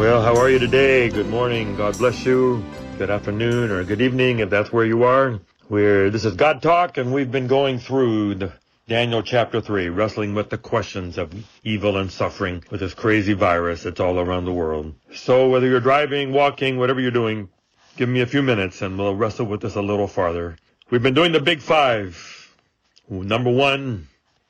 Well, how are you today? Good morning. God bless you. Good afternoon or good evening if that's where you are. We're, this is God Talk and we've been going through the Daniel chapter 3, wrestling with the questions of evil and suffering with this crazy virus that's all around the world. So whether you're driving, walking, whatever you're doing, give me a few minutes and we'll wrestle with this a little farther. We've been doing the big five. Number one,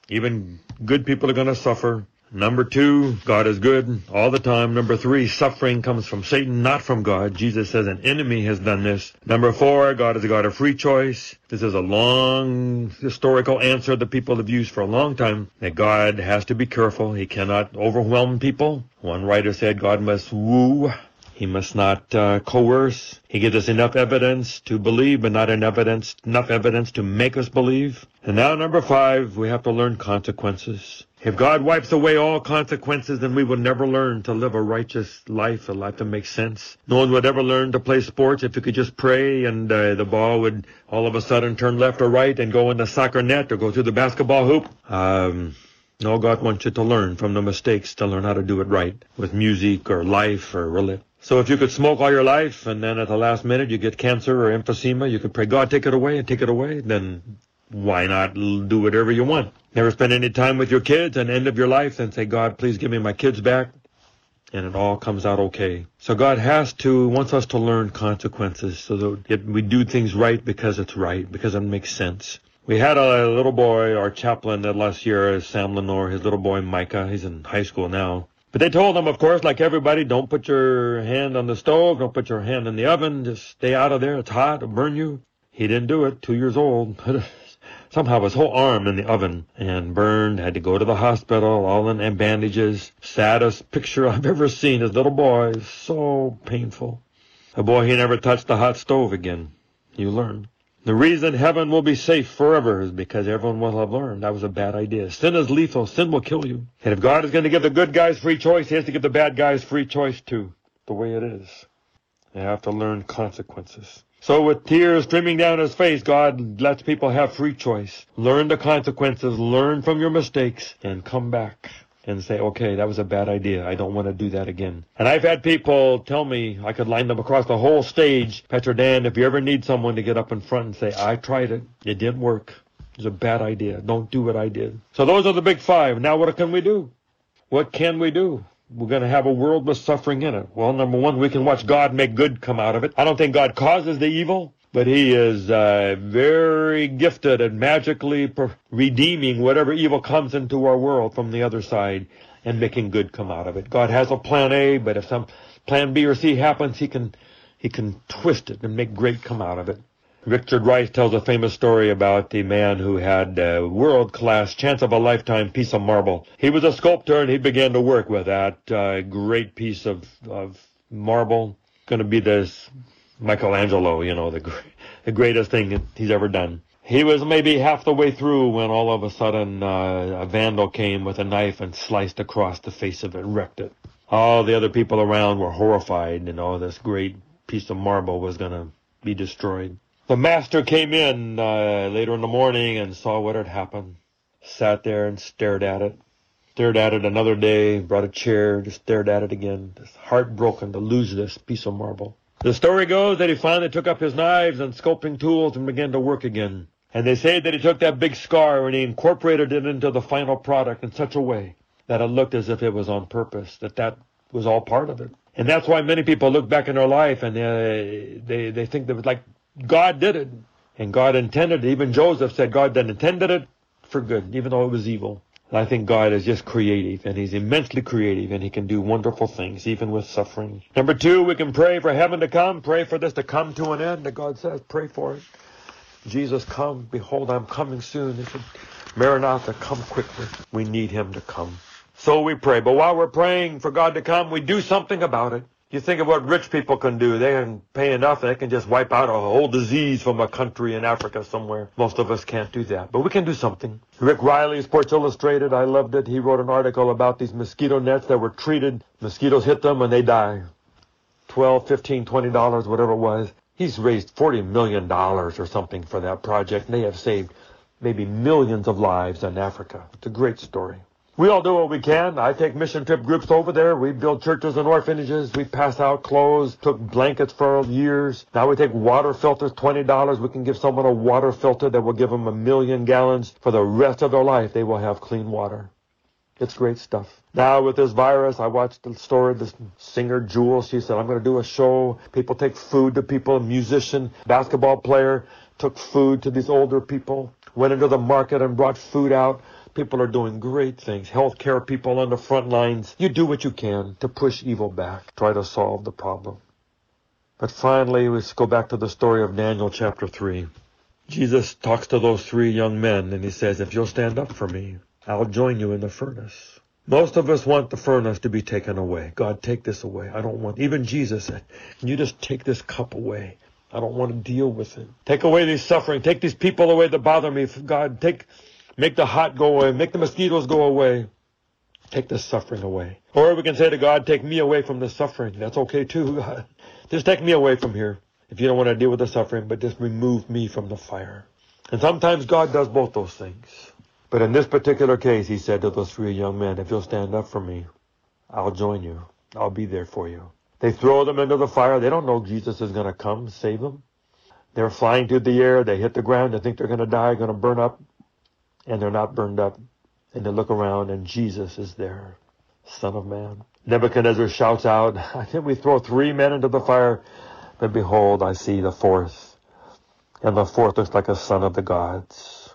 even good people are going to suffer. Number two, God is good all the time. Number three, suffering comes from Satan, not from God. Jesus says an enemy has done this. Number four, God is a God of free choice. This is a long historical answer that people have used for a long time, that God has to be careful. He cannot overwhelm people. One writer said God must woo he must not uh, coerce. He gives us enough evidence to believe, but not enough evidence, enough evidence to make us believe. And now number five, we have to learn consequences. If God wipes away all consequences, then we will never learn to live a righteous life, a life that makes sense. No one would ever learn to play sports if you could just pray and uh, the ball would all of a sudden turn left or right and go in the soccer net or go through the basketball hoop. Um, no, God wants you to learn from the mistakes to learn how to do it right with music or life or religion. So if you could smoke all your life and then at the last minute you get cancer or emphysema, you could pray, God, take it away and take it away, then why not do whatever you want? Never spend any time with your kids and end of your life and say, God, please give me my kids back. And it all comes out okay. So God has to, wants us to learn consequences so that we do things right because it's right, because it makes sense. We had a little boy, our chaplain that last year, Sam Lenore, his little boy Micah, he's in high school now. But they told him, of course, like everybody, don't put your hand on the stove, don't put your hand in the oven, just stay out of there, it's hot, it'll burn you. He didn't do it, two years old. Somehow his whole arm in the oven and burned, had to go to the hospital, all in bandages. Saddest picture I've ever seen, his little boy, so painful. A boy, he never touched the hot stove again. You learn. The reason heaven will be safe forever is because everyone will have learned that was a bad idea. Sin is lethal. Sin will kill you. And if God is going to give the good guys free choice, he has to give the bad guys free choice too. The way it is. They have to learn consequences. So with tears streaming down his face, God lets people have free choice. Learn the consequences, learn from your mistakes, and come back and say, okay, that was a bad idea. I don't want to do that again. And I've had people tell me I could line them across the whole stage. Pastor Dan, if you ever need someone to get up in front and say, I tried it. It didn't work. It was a bad idea. Don't do what I did. So those are the big five. Now what can we do? What can we do? We're going to have a world with suffering in it. Well, number one, we can watch God make good come out of it. I don't think God causes the evil but he is uh, very gifted at magically redeeming whatever evil comes into our world from the other side and making good come out of it. God has a plan A, but if some plan B or C happens, he can he can twist it and make great come out of it. Richard Rice tells a famous story about the man who had a world-class, chance of a lifetime piece of marble. He was a sculptor and he began to work with that uh, great piece of, of marble. Going to be this Michelangelo, you know, the the greatest thing he's ever done. He was maybe half the way through when all of a sudden uh, a vandal came with a knife and sliced across the face of it, wrecked it. All the other people around were horrified, and all this great piece of marble was going to be destroyed. The master came in uh, later in the morning and saw what had happened. Sat there and stared at it. Stared at it another day, brought a chair, just stared at it again. Just heartbroken to lose this piece of marble. The story goes that he finally took up his knives and sculpting tools and began to work again. And they say that he took that big scar and he incorporated it into the final product in such a way that it looked as if it was on purpose, that that was all part of it. And that's why many people look back in their life and they, they, they think that it was like God did it. And God intended it. Even Joseph said God then intended it for good, even though it was evil. I think God is just creative and he's immensely creative and he can do wonderful things even with suffering. Number two, we can pray for heaven to come, pray for this to come to an end that God says, pray for it. Jesus come, behold, I'm coming soon. He said, Maranatha, come quickly. We need him to come. So we pray. But while we're praying for God to come, we do something about it. You think of what rich people can do. They can pay enough and they can just wipe out a whole disease from a country in Africa somewhere. Most of us can't do that, but we can do something. Rick Reilly, Sports Illustrated, I loved it. He wrote an article about these mosquito nets that were treated. Mosquitoes hit them and they die. 12, 15, 20 dollars, whatever it was. He's raised 40 million dollars or something for that project. And they have saved maybe millions of lives in Africa. It's a great story. We all do what we can. I take mission trip groups over there. We build churches and orphanages. We pass out clothes, took blankets for years. Now we take water filters, $20. We can give someone a water filter that will give them a million gallons for the rest of their life. They will have clean water. It's great stuff. Now with this virus, I watched the story this singer Jewel. She said, I'm going to do a show. People take food to people. A musician, basketball player took food to these older people. Went into the market and brought food out. People are doing great things. Healthcare people on the front lines. You do what you can to push evil back. Try to solve the problem. But finally, let's go back to the story of Daniel chapter 3. Jesus talks to those three young men and he says, if you'll stand up for me, I'll join you in the furnace. Most of us want the furnace to be taken away. God, take this away. I don't want, even Jesus said, can you just take this cup away? I don't want to deal with it. Take away these suffering. Take these people away that bother me. God, take Make the hot go away. Make the mosquitoes go away. Take the suffering away. Or we can say to God, take me away from the suffering. That's okay too, God. Just take me away from here. If you don't want to deal with the suffering, but just remove me from the fire. And sometimes God does both those things. But in this particular case, he said to those three young men, if you'll stand up for me, I'll join you. I'll be there for you. They throw them into the fire. They don't know Jesus is going to come save them. They're flying through the air. They hit the ground. They think they're going to die, going to burn up and they're not burned up. And they look around and Jesus is there, Son of Man. Nebuchadnezzar shouts out, I think we throw three men into the fire, but behold, I see the fourth. And the fourth looks like a son of the gods.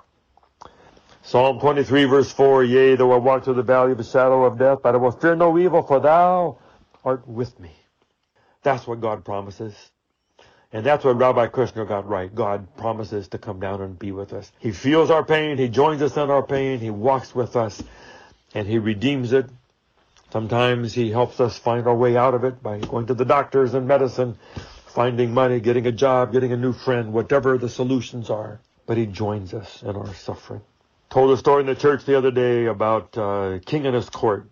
Psalm 23 verse 4, Yea, though I walk through the valley of the shadow of death, but I will fear no evil, for thou art with me. That's what God promises. And that's what Rabbi Kushner got right. God promises to come down and be with us. He feels our pain. He joins us in our pain. He walks with us and he redeems it. Sometimes he helps us find our way out of it by going to the doctors and medicine, finding money, getting a job, getting a new friend, whatever the solutions are. But he joins us in our suffering. Told a story in the church the other day about uh, king and his court.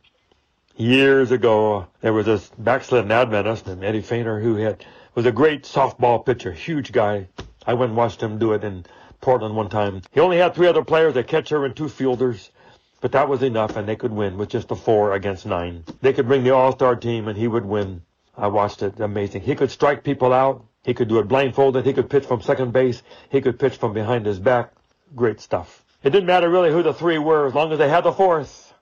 Years ago, there was this backslidden Adventist named Eddie Feigner who had was a great softball pitcher, huge guy. I went and watched him do it in Portland one time. He only had three other players, a catcher and two fielders, but that was enough and they could win with just a four against nine. They could bring the all-star team and he would win. I watched it. Amazing. He could strike people out. He could do it blindfolded. He could pitch from second base. He could pitch from behind his back. Great stuff. It didn't matter really who the three were as long as they had the fourth.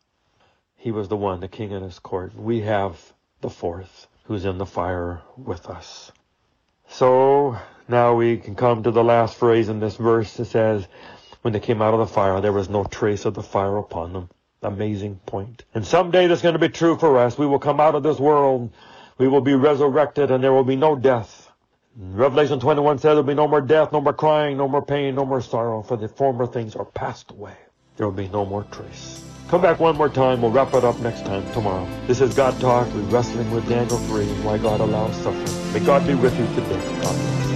He was the one, the king in his court. We have the fourth who's in the fire with us. So now we can come to the last phrase in this verse. It says, when they came out of the fire, there was no trace of the fire upon them. Amazing point. And someday that's going to be true for us. We will come out of this world. We will be resurrected and there will be no death. Revelation 21 says there will be no more death, no more crying, no more pain, no more sorrow, for the former things are passed away. There will be no more trace. Come back one more time. We'll wrap it up next time, tomorrow. This is God Talk. We're wrestling with Daniel 3 and why God allows suffering. May God be with you today. Amen.